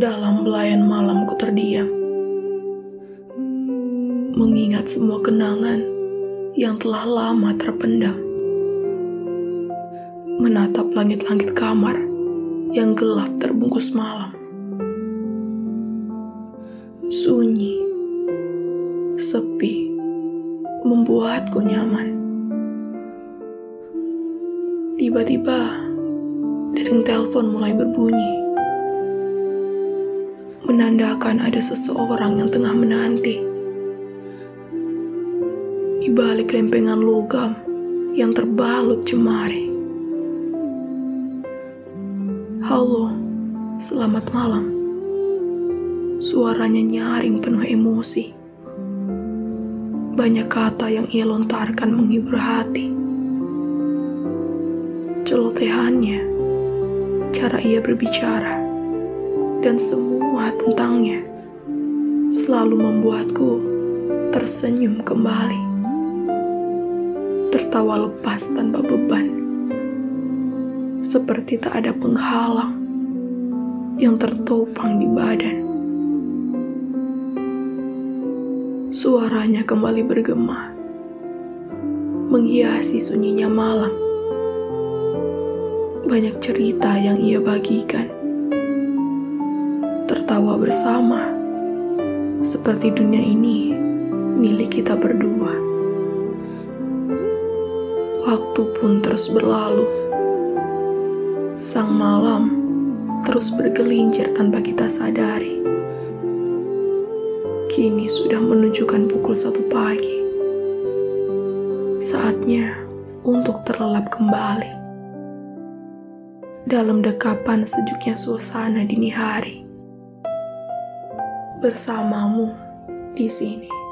Dalam belayan malamku terdiam, mengingat semua kenangan yang telah lama terpendam. Menatap langit-langit kamar yang gelap terbungkus malam. Sunyi, sepi, membuatku nyaman. Tiba-tiba, dering telepon mulai berbunyi. Menandakan ada seseorang yang tengah menanti. Di balik lempengan logam yang terbalut cemari. Halo, selamat malam. Suaranya nyaring penuh emosi. Banyak kata yang ia lontarkan menghibur hati. Celotehannya, cara ia berbicara, dan semua tentangnya selalu membuatku tersenyum kembali. Tertawa lepas tanpa beban seperti tak ada penghalang yang tertopang di badan. Suaranya kembali bergema, menghiasi sunyinya malam. Banyak cerita yang ia bagikan, tertawa bersama, seperti dunia ini milik kita berdua. Waktu pun terus berlalu sang malam terus bergelincir tanpa kita sadari. Kini sudah menunjukkan pukul satu pagi. Saatnya untuk terlelap kembali. Dalam dekapan sejuknya suasana dini hari. Bersamamu di sini.